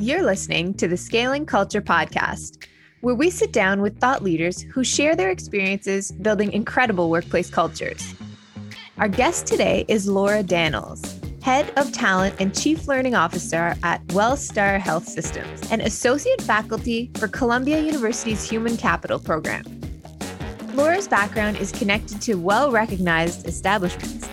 You're listening to the Scaling Culture Podcast, where we sit down with thought leaders who share their experiences building incredible workplace cultures. Our guest today is Laura Daniels, Head of Talent and Chief Learning Officer at Wellstar Health Systems, and Associate Faculty for Columbia University's Human Capital Program. Laura's background is connected to well recognized establishments.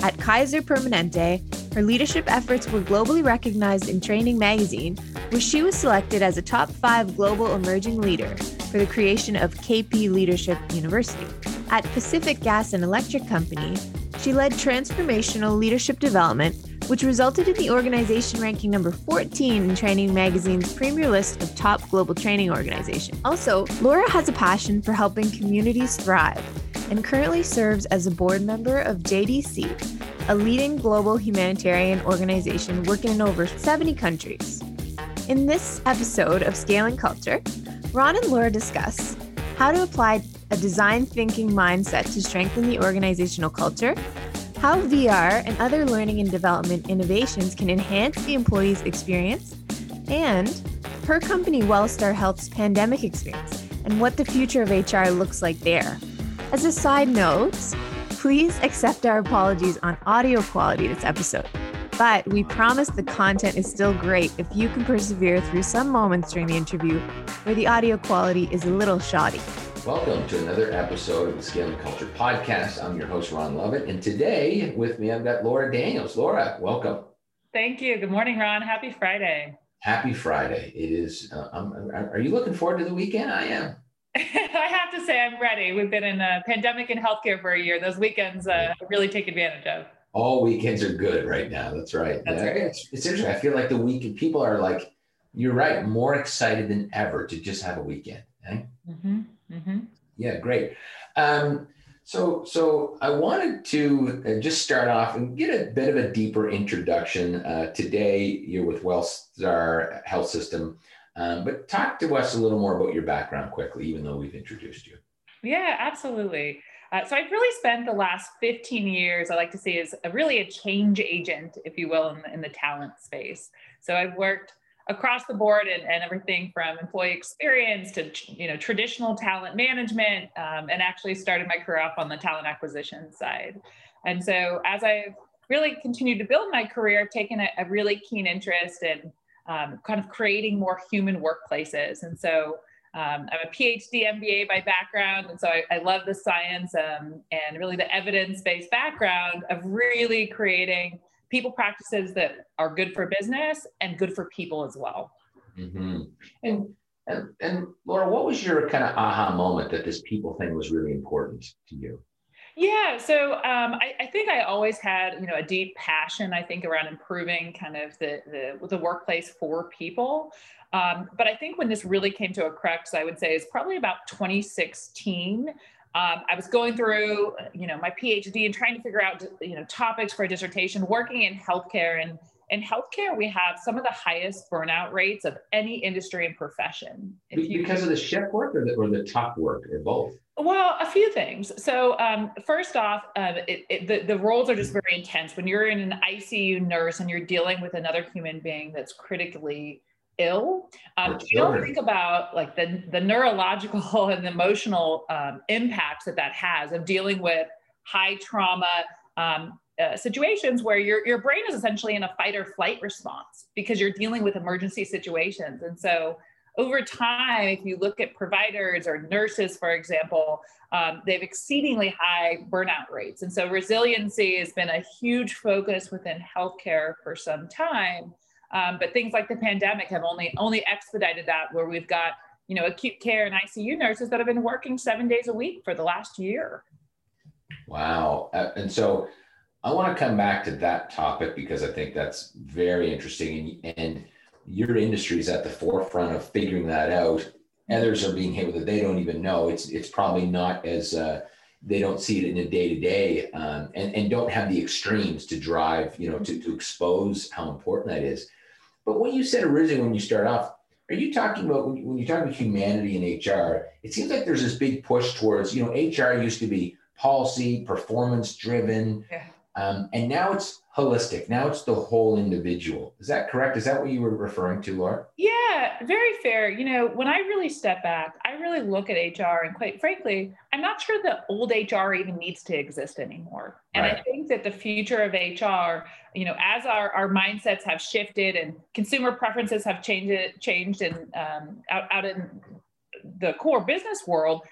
At Kaiser Permanente, her leadership efforts were globally recognized in Training magazine, where she was selected as a top five global emerging leader for the creation of KP Leadership University. At Pacific Gas and Electric Company, she led transformational leadership development, which resulted in the organization ranking number 14 in Training Magazine's premier list of top global training organizations. Also, Laura has a passion for helping communities thrive and currently serves as a board member of JDC, a leading global humanitarian organization working in over 70 countries. In this episode of Scaling Culture, Ron and Laura discuss how to apply a design thinking mindset to strengthen the organizational culture, how VR and other learning and development innovations can enhance the employee's experience, and her company Wellstar Health's pandemic experience and what the future of HR looks like there. As a side note, Please accept our apologies on audio quality this episode. But we promise the content is still great if you can persevere through some moments during the interview where the audio quality is a little shoddy. Welcome to another episode of the Scaling Culture Podcast. I'm your host, Ron Lovett. And today with me, I've got Laura Daniels. Laura, welcome. Thank you. Good morning, Ron. Happy Friday. Happy Friday. It is, uh, are you looking forward to the weekend? I am. I have to say, I'm ready. We've been in a pandemic in healthcare for a year. Those weekends uh, really take advantage of. All weekends are good right now. That's right. That's yeah, right. It's, it's interesting. I feel like the weekend people are like, you're right, more excited than ever to just have a weekend. Eh? Mm-hmm. Mm-hmm. Yeah, great. Um, so, so I wanted to uh, just start off and get a bit of a deeper introduction. Uh, today, you're with Wellstar Health System. Um, but talk to us a little more about your background quickly, even though we've introduced you. Yeah, absolutely. Uh, so I've really spent the last 15 years, I like to say, as a, really a change agent, if you will, in the, in the talent space. So I've worked across the board and, and everything from employee experience to you know traditional talent management um, and actually started my career off on the talent acquisition side and so as i've really continued to build my career i've taken a, a really keen interest in um, kind of creating more human workplaces. And so um, I'm a PhD MBA by background, and so I, I love the science um, and really the evidence-based background of really creating people practices that are good for business and good for people as well. Mm-hmm. And, and and Laura, what was your kind of aha moment that this people thing was really important to you? Yeah, so um, I, I, think I always had, you know, a deep passion. I think around improving kind of the the, the workplace for people. Um, but I think when this really came to a crux, I would say is probably about 2016. Um, I was going through, you know, my PhD and trying to figure out, you know, topics for a dissertation, working in healthcare and in healthcare, we have some of the highest burnout rates of any industry and profession. because of the shift work or the, or the top work or both? Well, a few things. So, um, first off, uh, it, it, the, the roles are just very intense. When you're in an ICU nurse and you're dealing with another human being that's critically ill, um, you don't think about like the, the neurological and the emotional um, impacts that that has of dealing with high trauma um, uh, situations where your, your brain is essentially in a fight or flight response because you're dealing with emergency situations. And so, over time, if you look at providers or nurses, for example, um, they have exceedingly high burnout rates. And so resiliency has been a huge focus within healthcare for some time. Um, but things like the pandemic have only only expedited that, where we've got you know acute care and ICU nurses that have been working seven days a week for the last year. Wow! Uh, and so I want to come back to that topic because I think that's very interesting and, and your industry is at the forefront of figuring that out. Others are being hit with it; they don't even know. It's it's probably not as uh, they don't see it in a day to day, and and don't have the extremes to drive you know to to expose how important that is. But what you said originally when you start off, are you talking about when you talk about humanity in HR? It seems like there's this big push towards you know HR used to be policy, performance driven. Yeah Um, and now it's holistic. Now it's the whole individual. Is that correct? Is that what you were referring to, Laura? Yeah, very fair. You know, when I really step back, I really look at HR, and quite frankly, I'm not sure the old HR even needs to exist anymore. And right. I think that the future of HR, you know, as our, our mindsets have shifted and consumer preferences have changed, changed and um, out, out in the core business world,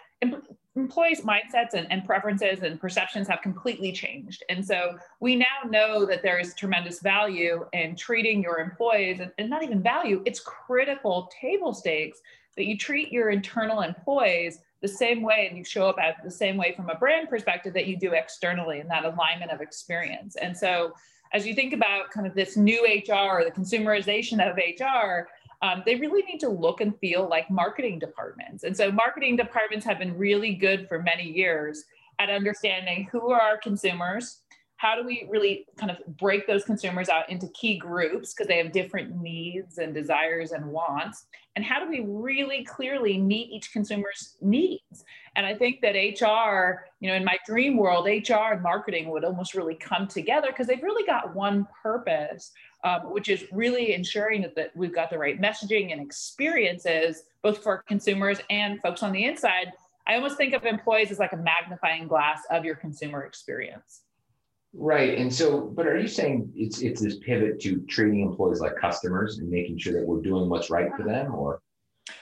employees' mindsets and, and, preferences and perceptions have completely changed. And so we now know that there is tremendous value in treating your employees, and, and, not even value, it's critical table stakes that you treat your internal employees the same way and you show up at the same way from a brand perspective that you do externally in that alignment of experience. And so as you think about kind of this new HR or the consumerization of HR, um, they really need to look and feel like marketing departments. And so marketing departments have been really good for many years at understanding who are our consumers, how do we really kind of break those consumers out into key groups because they have different needs and desires and wants and how do we really clearly meet each consumer's needs and i think that hr you know in my dream world hr and marketing would almost really come together because they've really got one purpose um, which is really ensuring that, that we've got the right messaging and experiences both for consumers and folks on the inside i almost think of employees as like a magnifying glass of your consumer experience Right. And so, but are you saying it's it's this pivot to treating employees like customers and making sure that we're doing what's right for them or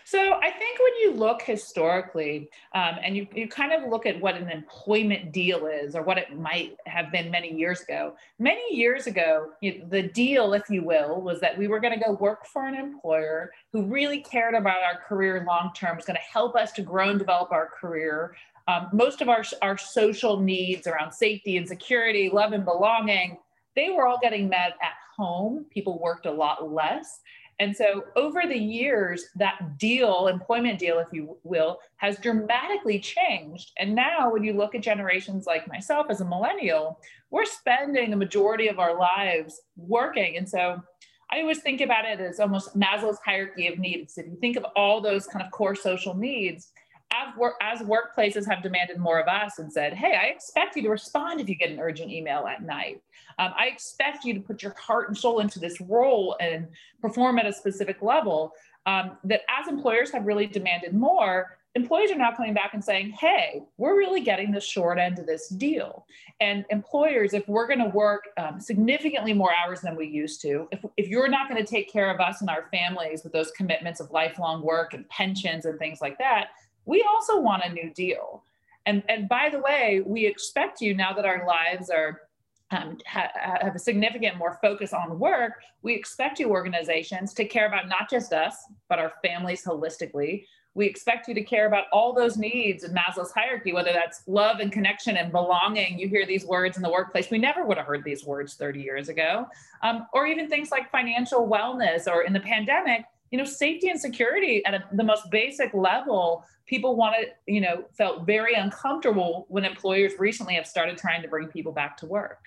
so I think when you look historically um, and you, you kind of look at what an employment deal is or what it might have been many years ago, many years ago, you, the deal, if you will, was that we were going to go work for an employer who really cared about our career long term, was going to help us to grow and develop our career, um, most of our, our social needs around safety and security, love and belonging, they were all getting met at home. People worked a lot less. And so over the years, that deal, employment deal, if you will, has dramatically changed. And now, when you look at generations like myself as a millennial, we're spending the majority of our lives working. And so I always think about it as almost Maslow's hierarchy of needs. If you think of all those kind of core social needs, as, work, as workplaces have demanded more of us and said, hey, I expect you to respond if you get an urgent email at night. Um, I expect you to put your heart and soul into this role and perform at a specific level. Um, that as employers have really demanded more, employees are now coming back and saying, hey, we're really getting the short end of this deal. And employers, if we're going to work um, significantly more hours than we used to, if, if you're not going to take care of us and our families with those commitments of lifelong work and pensions and things like that, we also want a new deal. And, and by the way, we expect you now that our lives are um, ha- have a significant more focus on work, we expect you organizations to care about not just us, but our families holistically. We expect you to care about all those needs in Maslow's hierarchy, whether that's love and connection and belonging. You hear these words in the workplace. We never would have heard these words 30 years ago. Um, or even things like financial wellness, or in the pandemic, you know, safety and security at a, the most basic level people wanted, you know, felt very uncomfortable when employers recently have started trying to bring people back to work.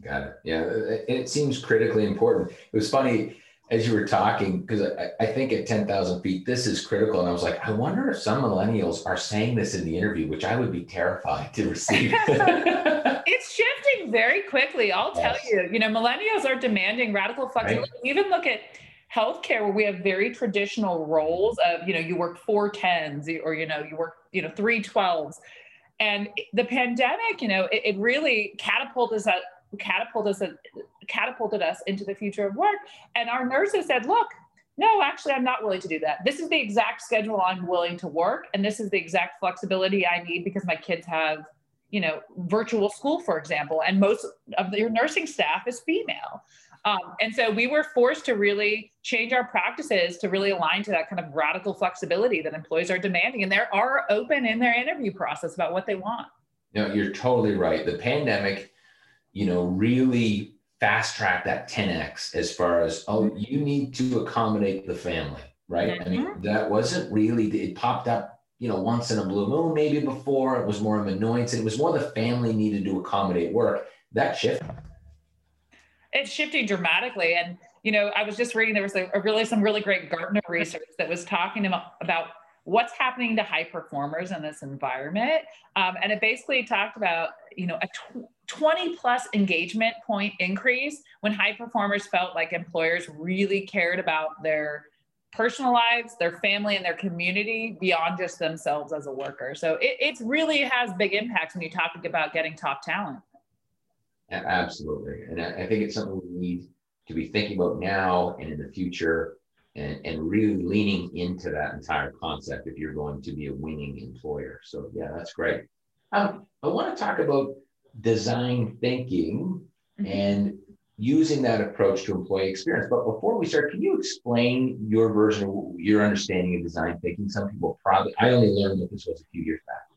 Got it. Yeah, uh, uh, it seems critically important. It was funny as you were talking because I, I, think at 10,000 feet, this is critical. And I was like, I wonder if some millennials are saying this in the interview, which I would be terrified to receive. it's shifting very quickly. I'll yes. tell you, you know, millennials are demanding radical flexibility. Right. Even look at healthcare where we have very traditional roles of you know you work four tens or you know you work you know three twelves. And the pandemic you know it, it really catapulted us catapulted us catapulted us into the future of work. And our nurses said look no actually i'm not willing to do that. This is the exact schedule i'm willing to work and this is the exact flexibility i need because my kids have you know virtual school for example and most of your nursing staff is female um, and so we were forced to really change our practices to really align to that kind of radical flexibility that employees are demanding. And they are open in their interview process about what they want. No, you're totally right. The pandemic, you know, really fast tracked that 10x as far as, oh, mm-hmm. you need to accommodate the family, right? Mm-hmm. I mean, mm-hmm. that wasn't really, it popped up, you know, once in a blue moon, maybe before. It was more of an annoyance. It was more the family needed to accommodate work. That shift it's shifting dramatically. And, you know, I was just reading, there was a, a really, some really great Gartner research that was talking about, what's happening to high performers in this environment. Um, and it basically talked about, you know, a tw- 20 plus engagement point increase when high performers felt like employers really cared about their personal lives, their family, and their community beyond just themselves as a worker. So it it's really has big impacts when you talk about getting top talent. Absolutely. And I think it's something we need to be thinking about now and in the future and, and really leaning into that entire concept if you're going to be a winning employer. So yeah, that's great. Um, I want to talk about design thinking mm-hmm. and using that approach to employee experience. But before we start, can you explain your version your understanding of design thinking? Some people probably, I only learned that this was a few years back.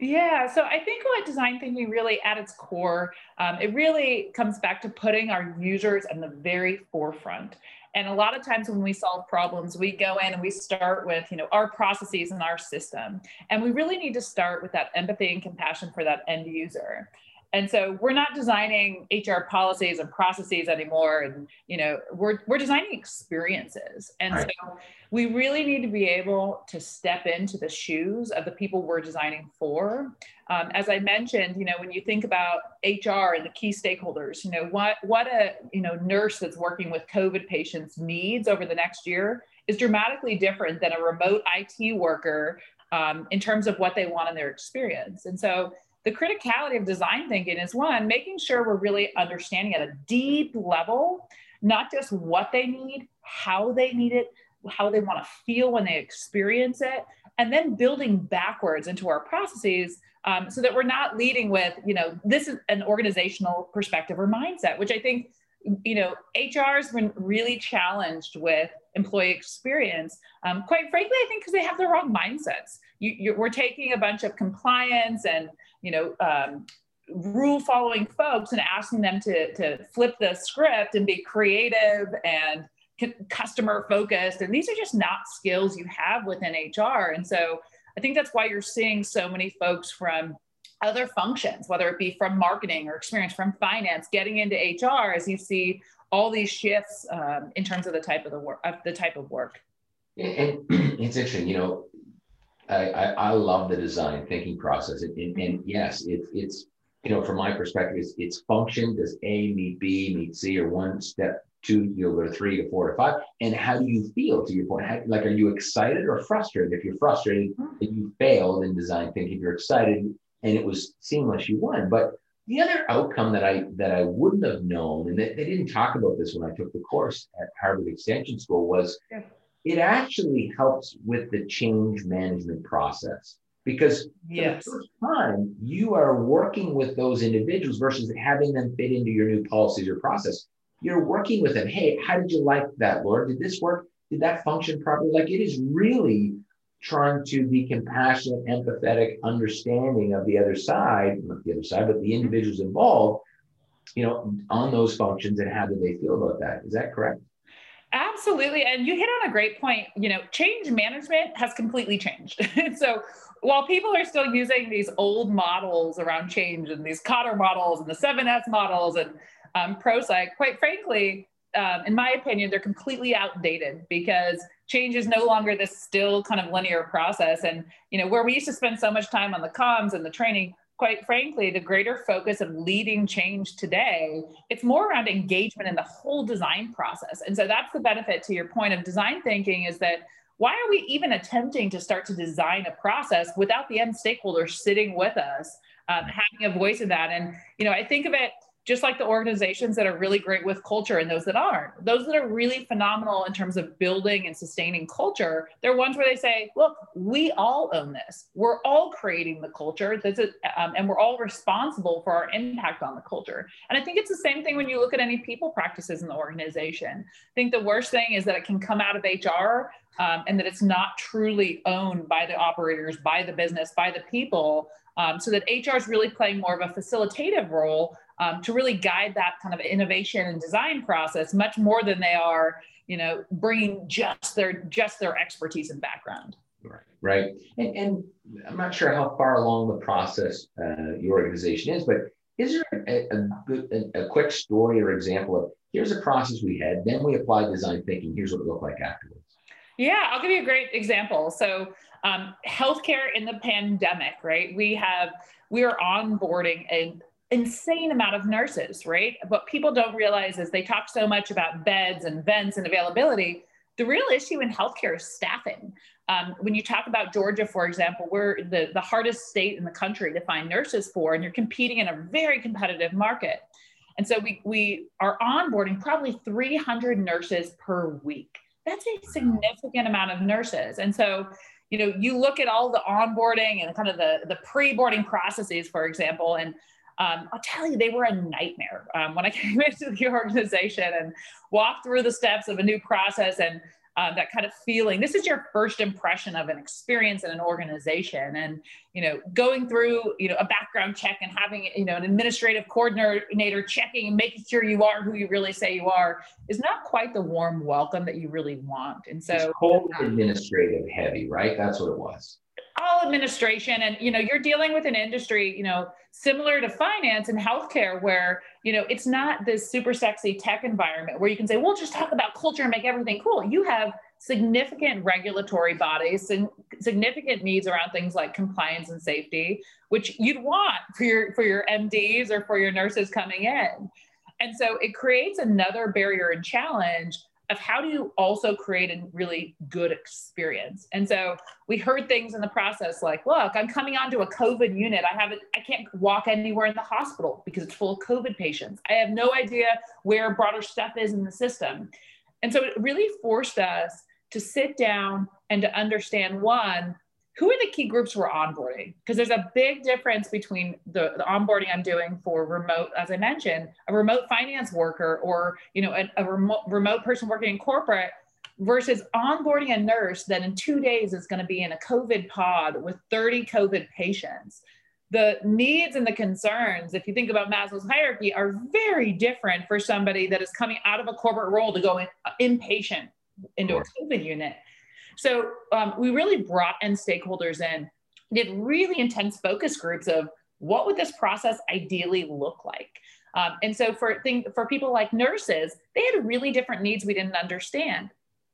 Yeah, so I think what design thinking really at its core, um, it really comes back to putting our users in the very forefront. And a lot of times when we solve problems, we go in and we start with, you know, our processes and our system. And we really need to start with that empathy and compassion for that end user. And so we're not designing HR policies and processes anymore. And, you know, we're, we're designing experiences. And right. so we really need to be able to step into the shoes of the people we're designing for. Um, as I mentioned, you know, when you think about HR and the key stakeholders, you know, what, what a, you know, nurse that's working with COVID patients needs over the next year is dramatically different than a remote IT worker um, in terms of what they want in their experience. And so the criticality of design thinking is one, making sure we're really understanding at a deep level, not just what they need, how they need it, how they want to feel when they experience it, and then building backwards into our processes um, so that we're not leading with, you know, this is an organizational perspective or mindset, which I think, you know, HR has been really challenged with employee experience. Um, quite frankly, I think because they have the wrong mindsets. You, we're taking a bunch of compliance and you know, um, rule following folks and asking them to, to flip the script and be creative and customer focused. And these are just not skills you have within HR. And so I think that's why you're seeing so many folks from other functions, whether it be from marketing or experience from finance, getting into HR as you see all these shifts um, in terms of the type of the work, of the type of work. And it's interesting, you know, I, I, I love the design thinking process. And, and, and yes, it's it's you know, from my perspective, it's, it's function. Does A meet B meet C, or one step two, you'll go to three to four to five. And how do you feel to your point? How, like, are you excited or frustrated? If you're frustrated and you failed in design thinking, if you're excited and it was seamless, you won. But the other outcome that I that I wouldn't have known, and they, they didn't talk about this when I took the course at Harvard Extension School, was yeah it actually helps with the change management process because yes. for the first time you are working with those individuals versus having them fit into your new policies or process. You're working with them. Hey, how did you like that, Lord? Did this work? Did that function properly? Like it is really trying to be compassionate, empathetic, understanding of the other side, not the other side, but the individuals involved, you know, on those functions and how do they feel about that? Is that correct? Absolutely. And you hit on a great point. You know, change management has completely changed. so while people are still using these old models around change and these Kotter models and the 7S models and um, Prosci, quite frankly, um, in my opinion, they're completely outdated because change is no longer this still kind of linear process. And, you know, where we used to spend so much time on the comms and the training, quite frankly, the greater focus of leading change today, it's more around engagement in the whole design process. And so that's the benefit to your point of design thinking is that why are we even attempting to start to design a process without the end stakeholder sitting with us, um, having a voice in that? And, you know, I think of it just like the organizations that are really great with culture and those that aren't. Those that are really phenomenal in terms of building and sustaining culture, they're ones where they say, look, we all own this. We're all creating the culture. Um, and we're all responsible for our impact on the culture. And I think it's the same thing when you look at any people practices in the organization. I think the worst thing is that it can come out of HR um, and that it's not truly owned by the operators, by the business, by the people. Um, so that HR is really playing more of a facilitative role um, to really guide that kind of innovation and design process much more than they are, you know, bringing just their just their expertise and background. Right, right. And, and I'm not sure how far along the process uh, your organization is, but is there a, a, good, a, a quick story or example of here's a process we had, then we applied design thinking, here's what it looked like afterwards? Yeah, I'll give you a great example. So, um, healthcare in the pandemic, right? We have we are onboarding an insane amount of nurses, right? What people don't realize is they talk so much about beds and vents and availability. The real issue in healthcare is staffing. Um, when you talk about Georgia, for example, we're the, the hardest state in the country to find nurses for, and you're competing in a very competitive market. And so we, we are onboarding probably 300 nurses per week. That's a significant amount of nurses. And so, you know, you look at all the onboarding and kind of the, the pre-boarding processes, for example, and um, I'll tell you, they were a nightmare um, when I came into the organization and walked through the steps of a new process and uh, that kind of feeling. This is your first impression of an experience in an organization, and you know, going through you know a background check and having you know an administrative coordinator checking and making sure you are who you really say you are is not quite the warm welcome that you really want. And so, it's cold administrative heavy, right? That's what it was all administration and you know you're dealing with an industry you know similar to finance and healthcare where you know it's not this super sexy tech environment where you can say we'll just talk about culture and make everything cool. You have significant regulatory bodies and significant needs around things like compliance and safety which you'd want for your for your mds or for your nurses coming in. And so it creates another barrier and challenge of how do you also create a really good experience. And so we heard things in the process like, look, I'm coming onto a COVID unit. I haven't, I can't walk anywhere in the hospital because it's full of COVID patients. I have no idea where broader stuff is in the system. And so it really forced us to sit down and to understand one, who are the key groups we're onboarding? Because there's a big difference between the, the, onboarding I'm doing for remote, as I mentioned, a remote finance worker or you know a, a remote, remote person working in corporate versus onboarding a nurse that in two days is going to be in a COVID pod with 30 COVID patients. The needs and the concerns, if you think about Maslow's hierarchy, are very different for somebody that is coming out of a corporate role to go in, uh, inpatient into a COVID unit. So um, we really brought in stakeholders in, did really intense focus groups of what would this process ideally look like. Um, and so for thing, for people like nurses, they had really different needs we didn't understand.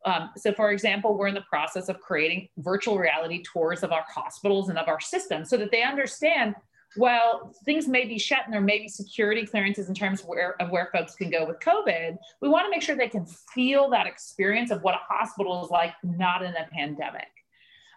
Um, so for example, we're in the process of creating virtual reality tours of our hospitals and of our systems so that they understand well, things may be shut and there may be security clearances in terms of where, of where folks can go with COVID, we want to make sure they can feel that experience of what a hospital is like, not in a pandemic.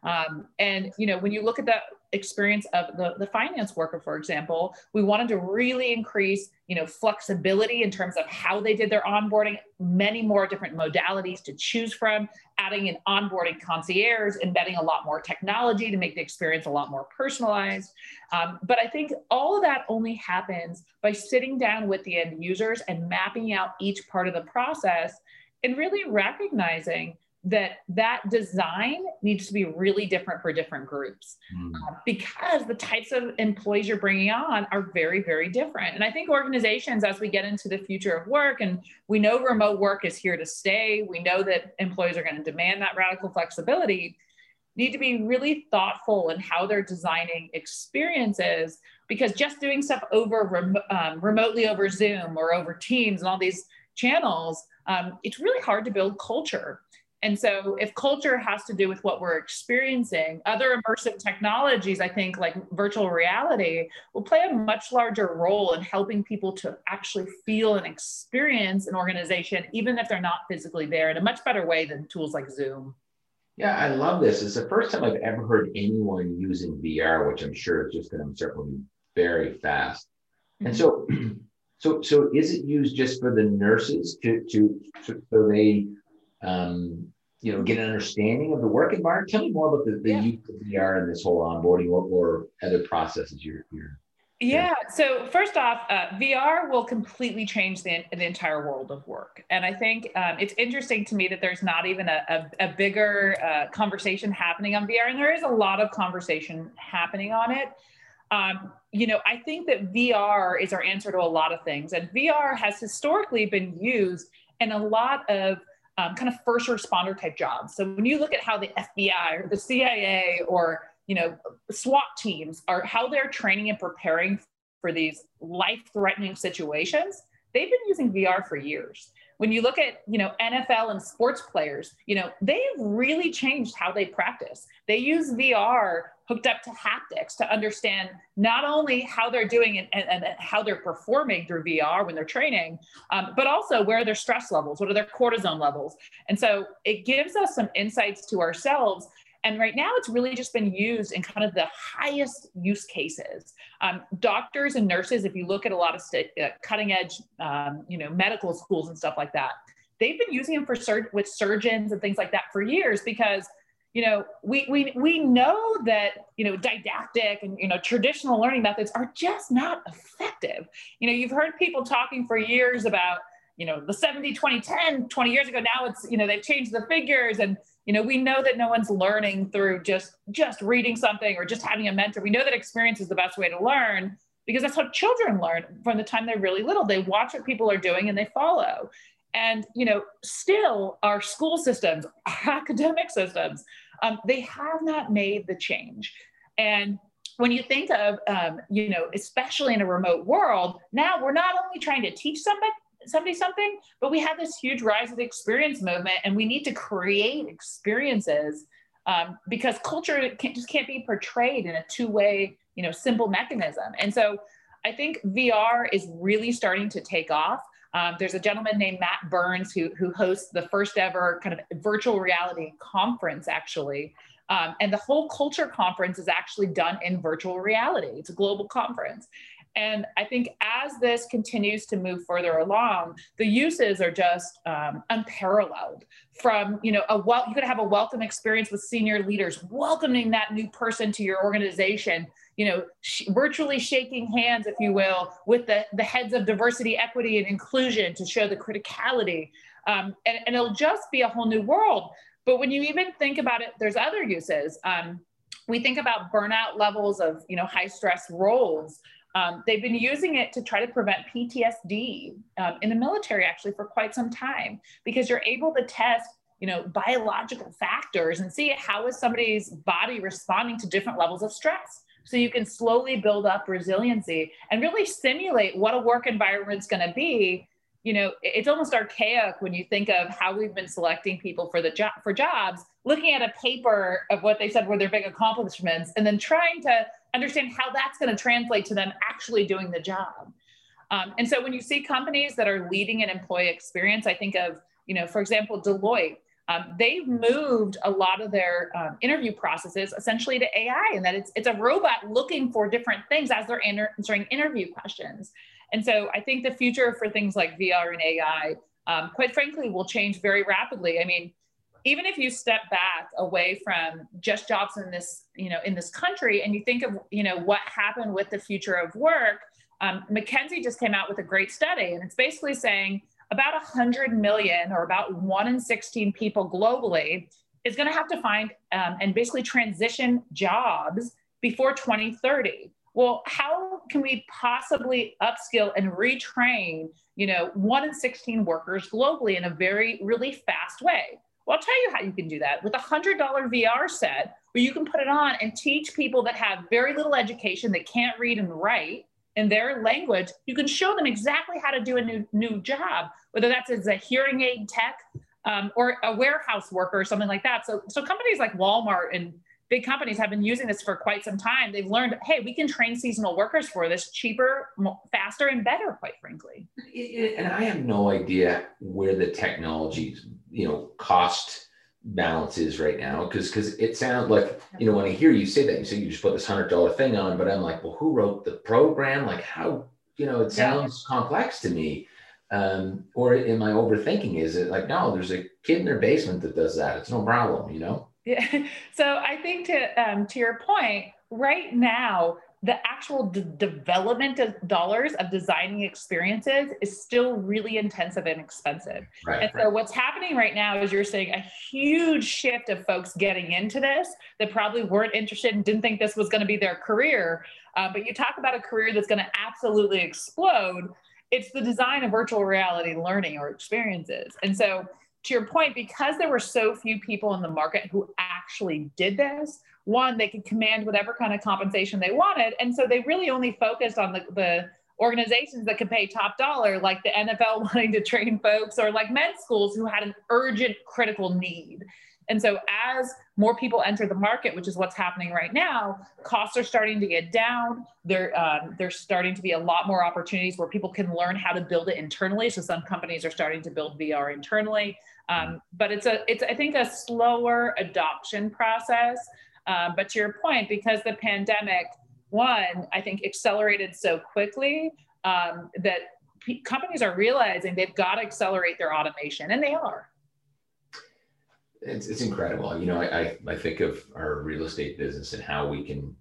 Um, and you know, when you look at that experience of the, the finance worker, for example, we wanted to really increase, you know, flexibility in terms of how they did their onboarding, many more different modalities to choose from, adding an onboarding concierge, embedding a lot more technology to make the experience a lot more personalized. Um, but I think all of that only happens by sitting down with the end users and mapping out each part of the process and really recognizing that that design needs to be really different for different groups. Mm. uh, because the types of employees you're bringing on are very very different. And i think organizations as we get into the future of work and we know remote work is here to stay we know that employees are going to demand that radical flexibility need to be really thoughtful in how they're designing experiences. Because just doing stuff over rem- um, remotely over zoom or over teams and all these channels um, it's really hard to build culture and so, if culture has to do with what we're experiencing, other immersive technologies, I think, like virtual reality, will play a much larger role in helping people to actually feel and experience an organization, even if they're not physically there, in a much better way than tools like Zoom. Yeah, I love this. It's the first time I've ever heard anyone using VR, which I'm sure is just going to start moving very fast. And so, so, so is it used just for the nurses to, to, to so they um, you know, get an understanding of the work environment. Tell me more about the, the yeah. use of VR and this whole onboarding or, or other processes you're, you're yeah. So first off, uh, VR will completely change the, the entire world of work, and I think um, it's interesting to me that there's not even a, a, a bigger uh, conversation happening on VR, and there is a lot of conversation happening on it. Um, you know, I think that VR is our answer to a lot of things, and VR has historically been used in a lot of um, kind of first responder type jobs. So when you look at how the FBI or the CIA or you know SWAT teams are how they're training and preparing for these life-threatening situations, they've been using VR for years. When you look at you know NFL and sports players, you know they've really changed how they practice. They use VR hooked up to haptics to understand not only how they're doing and, and, and how they're performing through VR when they're training, um, but also where are their stress levels, what are their cortisone levels, and so it gives us some insights to ourselves and right now, it's really just been used in kind of the highest use cases. Um, doctors and nurses, if you look at a lot of st- uh, cutting edge, um, you know, medical schools and stuff like that, they've been using them for sur- with surgeons and things like that for years because you know we, we we know that you know didactic and you know traditional learning methods are just not effective you know you've heard people talking for years about you know the 70 20 10 20 years ago now it's you know they've changed the figures and you know we know that no one's learning through just just reading something or just having a mentor. We know that experience is the best way to learn because that's how children learn from the time they're really little. They watch what people are doing and they follow. And you know still our school systems our academic systems um, they have not made the change. And when you think of um, you know especially in a remote world now we're not only trying to teach somebody somebody something, but we have this huge rise of the experience movement, and we need to create experiences um, because culture can't, just can't be portrayed in a two-way, you know, simple mechanism. And so, I think VR is really starting to take off. Um, there's a gentleman named Matt Burns who who hosts the first ever kind of virtual reality conference, actually. Um, and the whole culture conference is actually done in virtual reality. It's a global conference. And I think as this continues to move further along, the uses are just um, unparalleled. From you know, a well, you could have a welcome experience with senior leaders, welcoming that new person to your organization. You know, sh- virtually shaking hands, if you will, with the the heads of diversity, equity, and inclusion to show the criticality. Um, and, and it'll just be a whole new world. But when you even think about it, there's other uses. Um, we think about burnout levels of you know high stress roles um, they've been using it to try to prevent PTSD um, in the military actually for quite some time because you're able to test you know biological factors and see how is somebody's body responding to different levels of stress. So you can slowly build up resiliency and really simulate what a work environment's going to be. You know it's almost archaic when you think of how we've been selecting people for the job for jobs looking at a paper of what they said were their big accomplishments and then trying to understand how that's going to translate to them actually doing the job um, and so when you see companies that are leading an employee experience i think of you know for example deloitte um, they've moved a lot of their um, interview processes essentially to AI, and that it's it's a robot looking for different things as they're answering interview questions. And so I think the future for things like VR and AI, um, quite frankly, will change very rapidly. I mean, even if you step back away from just jobs in this, you know, in this country, and you think of, you know, what happened with the future of work, um, McKinsey just came out with a great study, and it's basically saying about 100 million, or about one in 16 people globally, is going to have to find um, and basically transition jobs before 2030 well how can we possibly upskill and retrain you know one in 16 workers globally in a very really fast way well i'll tell you how you can do that. With a hundred dollar vr set where you can put it on and teach people that have very little education that can't read and write in their language you can show them exactly how to do a new new job whether that's as a hearing aid tech um, or a warehouse worker or something like that. So so companies like walmart and big companies have been using this for quite some time. They've learned, hey, we can train seasonal workers for this cheaper, faster, and better, quite frankly. And I have no idea where the technology, you know, cost balance is right now because because it sounds like you know when I hear you say that you say you just put this hundred dollar thing on, but I'm like, well, who wrote the program? Like how you know it sounds yeah. complex to me. Um, or am I overthinking? Is it like no? There's a kid in their basement that does that. It's no problem, you know. Yeah. So I think to um, to your point, right now the actual d- development of dollars of designing experiences is still really intensive and expensive. Right, and right. so what's happening right now is you're seeing a huge shift of folks getting into this that probably weren't interested and didn't think this was going to be their career. Uh, but you talk about a career that's going to absolutely explode. It's the design of virtual reality learning or experiences. And so to your point, because there were so few people in the market who actually did this, one, they could command whatever kind of compensation they wanted. And so they really only focused on the, the organizations that could pay top dollar, like the NFL wanting to train folks, or like med schools who had an urgent, critical need. And so, as more people enter the market, which is what's happening right now, costs are starting to get down. There, um, there's starting to be a lot more opportunities where people can learn how to build it internally. So some companies are starting to build VR internally, um, but it's a, it's I think a slower adoption process. Uh, but to your point, because the pandemic, one, I think accelerated so quickly um, that companies are realizing they've got to accelerate their automation, and they are it's, it's incredible. You know, I, I think of our real estate business and how we can,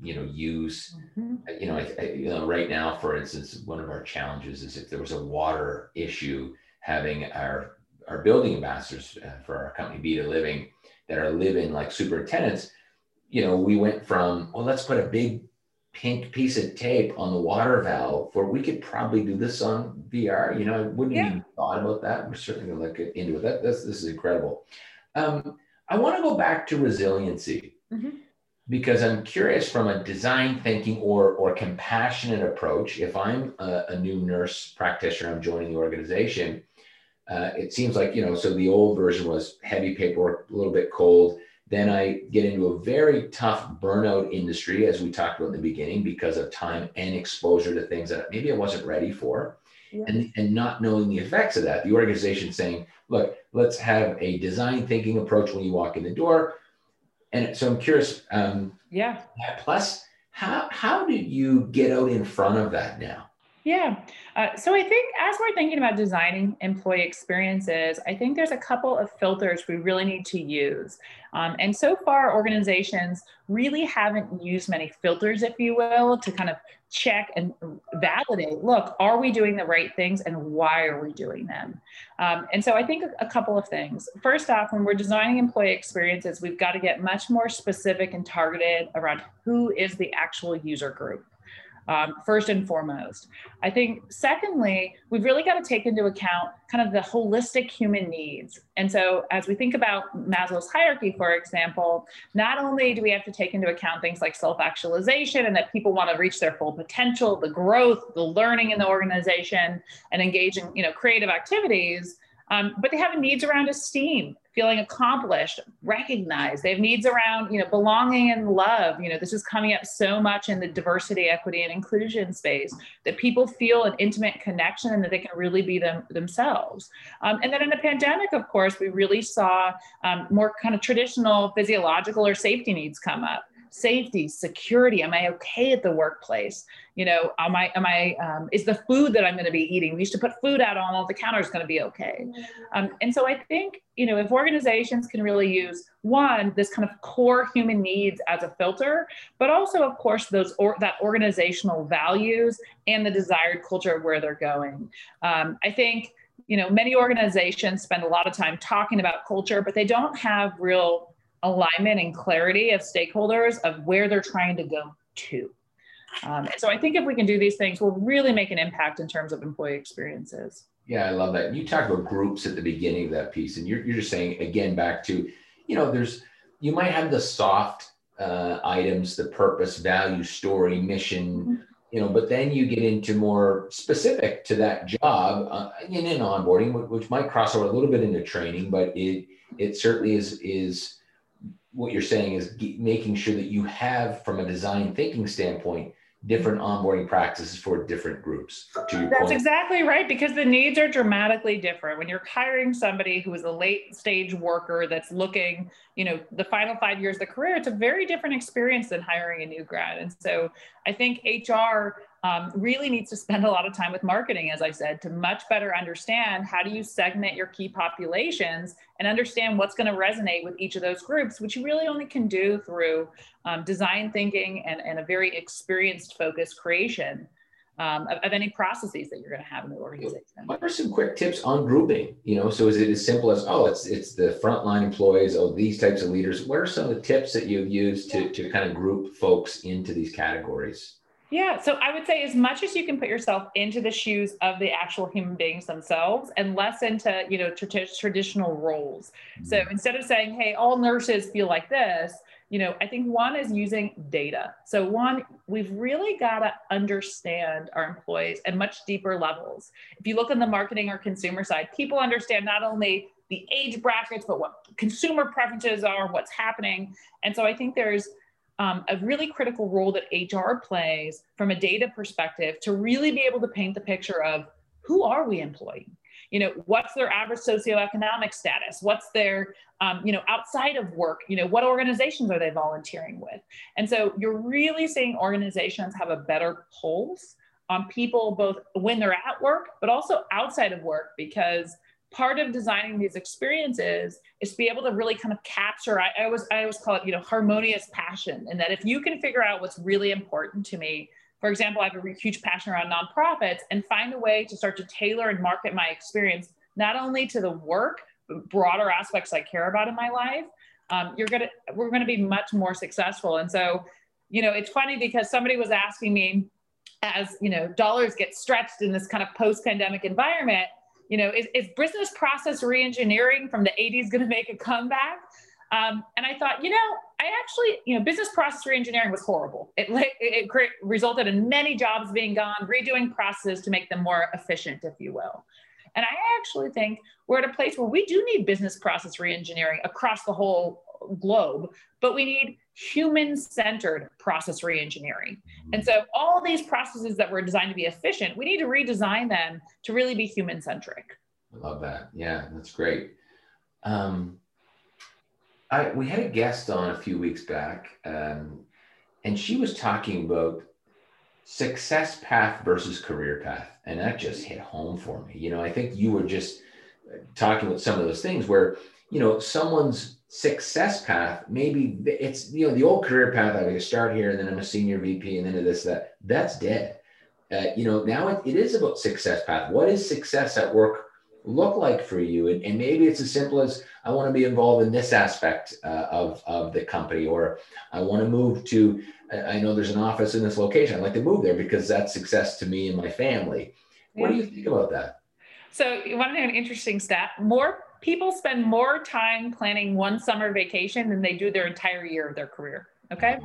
you know, use, mm-hmm. you know, I, I, you know, right now, for instance, one of our challenges is if there was a water issue, having our our building ambassadors uh, for our company Beta Living that are living like superintendents, you know, we went from well, let's put a big pink piece of tape on the water valve for we could probably do this on VR. You know, I wouldn't yeah. even thought about that. We're certainly gonna look into it. That this, this is incredible. Um, I want to go back to resiliency mm-hmm. because I'm curious from a design thinking or, or compassionate approach. If I'm a, a new nurse practitioner, I'm joining the organization. Uh, it seems like, you know, so the old version was heavy paperwork, a little bit cold. Then I get into a very tough burnout industry, as we talked about in the beginning, because of time and exposure to things that maybe I wasn't ready for. Yeah. And, and not knowing the effects of that. The organization saying, look, let's have a design thinking approach when you walk in the door. And so I'm curious. Um, yeah. Plus, how how did you get out in front of that now? Yeah. Uh, so I think as we're thinking about designing employee experiences, I think there's a couple of filters we really need to use. Um, and so far, organizations really haven't used many filters, if you will, to kind of check and validate look, are we doing the right things and why are we doing them? Um, and so I think a, a couple of things. First off, when we're designing employee experiences, we've got to get much more specific and targeted around who is the actual user group um, first and foremost. I think, secondly, we've really got to take into account kind of the holistic human needs. And so, as we think about Maslow's hierarchy, for example, not only do we have to take into account things like self actualization and that people want to reach their full potential, the growth, the learning in the organization, and engage in you know, creative activities. Um, but they have needs around esteem, feeling accomplished, recognized. They have needs around, you know, belonging and love. You know, this is coming up so much in the diversity, equity, and inclusion space that people feel an intimate connection and that they can really be them themselves. Um, and then in the pandemic, of course, we really saw um, more kind of traditional physiological or safety needs come up safety, security. Am I okay at the workplace? You know, am I, am I, um, is the food that I'm going to be eating, we used to put food out on all the counters going to be okay. Um, and so I think, you know, if organizations can really use one, this kind of core human needs as a filter, but also, of course, those or that organizational values and the desired culture of where they're going. Um, I think, you know, many organizations spend a lot of time talking about culture, but they don't have real alignment and clarity of stakeholders of where they're trying to go to. Um, and so I think if we can do these things, we'll really make an impact in terms of employee experiences. Yeah, I love that. You talked about groups at the beginning of that piece, and you're, you're just saying again back to, you know, there's you might have the soft uh, items, the purpose, value, story, mission, mm-hmm. you know, but then you get into more specific to that job uh, in, in onboarding, which might cross over a little bit into training, but it it certainly is is what you're saying is making sure that you have, from a design thinking standpoint, different onboarding practices for different groups. That's point. exactly right, because the needs are dramatically different. When you're hiring somebody who is a late stage worker that's looking, you know, the final five years of the career, it's a very different experience than hiring a new grad. And so I think HR um, really needs to spend a lot of time with marketing, as I said, to much better understand how do you segment your key populations and understand what's going to resonate with each of those groups, which you really only can do through um, design thinking and, and a very experienced focused creation um, of, of, any processes that you're going to have in the organization. What are some quick tips on grouping? You know, so is it as simple as oh, it's it's the frontline employees, oh, these types of leaders. What are some of the tips that you've used to to kind of group folks into these categories? Yeah, so I would say as much as you can put yourself into the shoes of the actual human beings themselves and less into, you know, tra- traditional roles. So mm-hmm. instead of saying, hey, all nurses feel like this, you know, I think one is using data. So one, we've really got to understand our employees at much deeper levels. If you look on the marketing or consumer side, people understand not only the age brackets, but what consumer preferences are, what's happening. And so I think there's um, a really critical role that HR plays from a data perspective to really be able to paint the picture of who are we employing? You know, what's their average socioeconomic status? What's their, um, you know, outside of work, you know, what organizations are they volunteering with? And so you're really seeing organizations have a better pulse on people both when they're at work, but also outside of work because part of designing these experiences is to be able to really kind of capture I, I always i always call it you know harmonious passion and that if you can figure out what's really important to me for example i have a huge passion around nonprofits and find a way to start to tailor and market my experience not only to the work but broader aspects i care about in my life um, you're gonna we're gonna be much more successful. And so you know it's funny because somebody was asking me as you know dollars get stretched in this kind of post-pandemic environment you know, is, is business process reengineering from the 80s going to make a comeback? Um, and I thought, you know, I actually, you know, business process reengineering was horrible. It, it, it resulted in many jobs being gone, redoing processes to make them more efficient, if you will. And I actually think we're at a place where we do need business process reengineering across the whole globe, but we need human centered process reengineering. And so, all these processes that were designed to be efficient, we need to redesign them to really be human centric. I love that. Yeah, that's great. Um, I, we had a guest on a few weeks back, um, and she was talking about success path versus career path. And that just hit home for me. You know, I think you were just talking about some of those things where, you know, someone's success path, maybe it's you know the old career path. I start here and then I'm a senior VP and then this that. That's dead. Uh, you know now it, it is about success path. What is success at work look like for you? And, and maybe it's as simple as I want to be involved in this aspect uh, of of the company, or I want to move to. I know there's an office in this location. I'd like to move there because that's success to me and my family. What do you think about that? So you want to know an interesting stat? More people spend more time planning one summer vacation than they do their entire year of their career. Okay.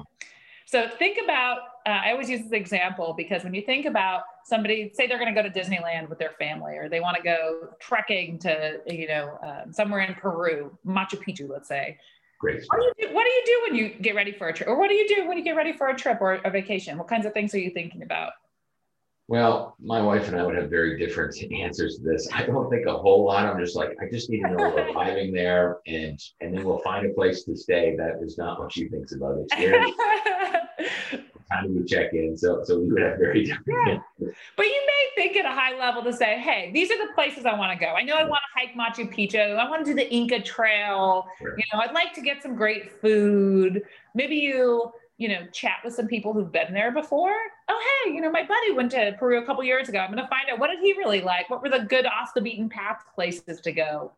So think about, uh, I always use this example because when you think about somebody, say they're going to go to Disneyland with their family, or they want to go trekking to, you know, uh, somewhere in Peru, Machu Picchu, let's say. Great. What do, you do, what do you do when you get ready for a trip? Or what do you do when you get ready for a trip or a vacation? What kinds of things are you thinking about? Well, my wife and I would have very different answers to this. I don't think a whole lot. I'm just like, I just need to know we're arriving there and and then we'll find a place to stay. That is not what she thinks about it. time we check in? So so we would have very different yeah. But you may think at a high level to say, hey, these are the places I want to go. I know I want to hike Machu Picchu. I want to do the Inca Trail. Sure. You know, I'd like to get some great food. Maybe you you know, chat with some people who've been there before. Oh, hey, you know, my buddy went to Peru a couple years ago. I'm going to find out what did he really like? What were the good off the beaten path places to go?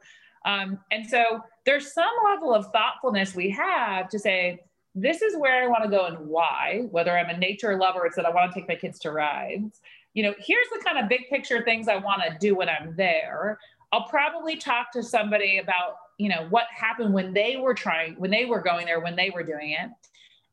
Um, and so there's some level of thoughtfulness we have to say, this is where I want to go and why, whether I'm a nature lover, it's that I want to take my kids to rides. You know, here's the kind of big picture things I want to do when I'm there. I'll probably talk to somebody about, you know, what happened when they were trying, when they were going there, when they were doing it.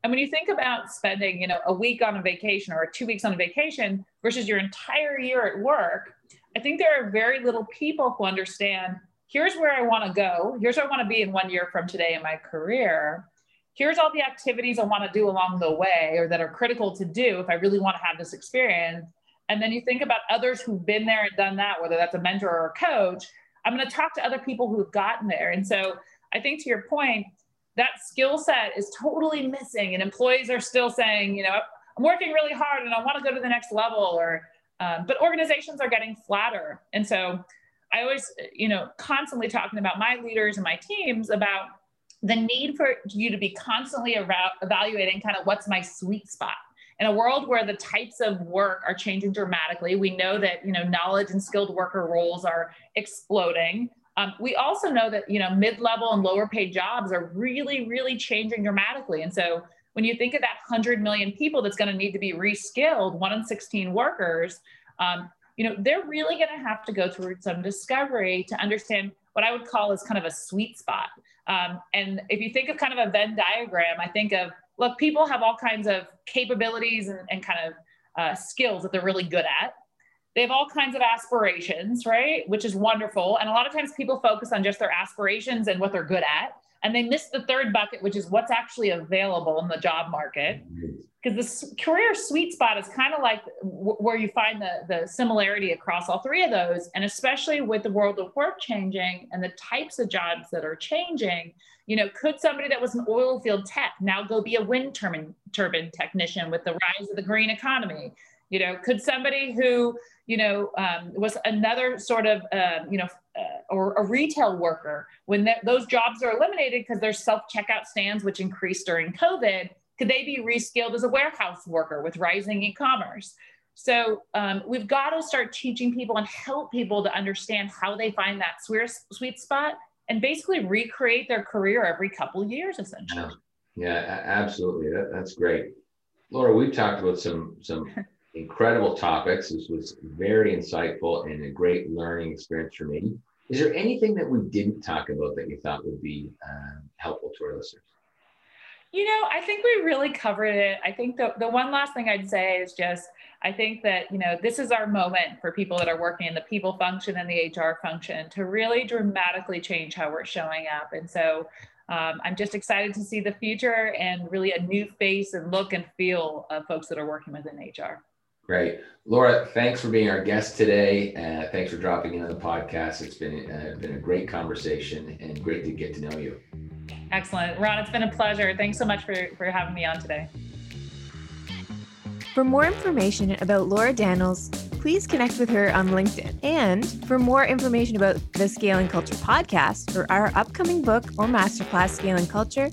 And when you think about spending, you know, a week on a vacation or two weeks on a vacation versus your entire year at work, I think there are very little people who understand here's where I want to go. Here's where I want to be in one year from today in my career. Here's all the activities I want to do along the way or that are critical to do if I really want to have this experience. And then you think about others who've been there and done that, whether that's a mentor or a coach. I'm going to talk to other people who've gotten there. And so I think to your point, that skill set is totally missing and employees are still saying you know i'm working really hard and i want to go to the next level or um, but organizations are getting flatter. And so i always you know constantly talking about my leaders and my teams about the need for you to be constantly evaluating kind of what's my sweet spot. In a world where the types of work are changing dramatically we know that you know knowledge and skilled worker roles are exploding um, we also know that you know mid-level and lower paid jobs are really, really changing dramatically. And so when you think of that 100 million people that's going to need to be reskilled, one in 16 workers, um, you know, they're really going to have to go through some discovery to understand what I would call is kind of a sweet spot. Um, and if you think of kind of a Venn diagram, I think of, look, people have all kinds of capabilities and, and kind of uh, skills that they're really good at. They have all kinds of aspirations, right? Which is wonderful. And a lot of times people focus on just their aspirations and what they're good at. And they miss the third bucket, which is what's actually available in the job market. Because the career sweet spot is kind of like where you find the, the similarity across all three of those. And especially with the world of work changing and the types of jobs that are changing, you know, could somebody that was an oil field tech now go be a wind turbine, turbine technician with the rise of the green economy? You know, could somebody who, you know, um, was another sort of, uh, you know, uh, or a retail worker, when those jobs are eliminated because there's self checkout stands, which increased during COVID, could they be reskilled as a warehouse worker with rising e commerce? So um, we've got to start teaching people and help people to understand how they find that sweet, sweet spot and basically recreate their career every couple years, essentially. Yeah, yeah absolutely. That, that's great. Laura, we've talked about some some incredible topics. This was very insightful and a great learning experience for me. Is there anything that we didn't talk about that you thought would be um, helpful to our listeners? You know, I think we really covered it. I think the, the one last thing I'd say is just I think that, you know, this is our moment for people that are working in the people function and the HR function to really dramatically change how we're showing up. And so um, I'm just excited to see the future and really a new face and look and feel of folks that are working within HR. Great. Laura, thanks for being our guest today. Uh, thanks for dropping in on the podcast. It's been, uh, been a great conversation and great to get to know you. Excellent. Ron, it's been a pleasure. Thanks so much for, for having me on today. For more information about Laura Daniels, please connect with her on LinkedIn. And for more information about the Scaling Culture podcast or our upcoming book or masterclass, Scaling Culture,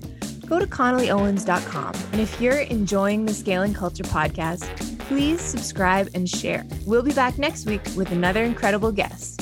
go to connollyowens.com. And if you're enjoying the Scaling Culture podcast, please subscribe and share. We'll be back next week with another incredible guest.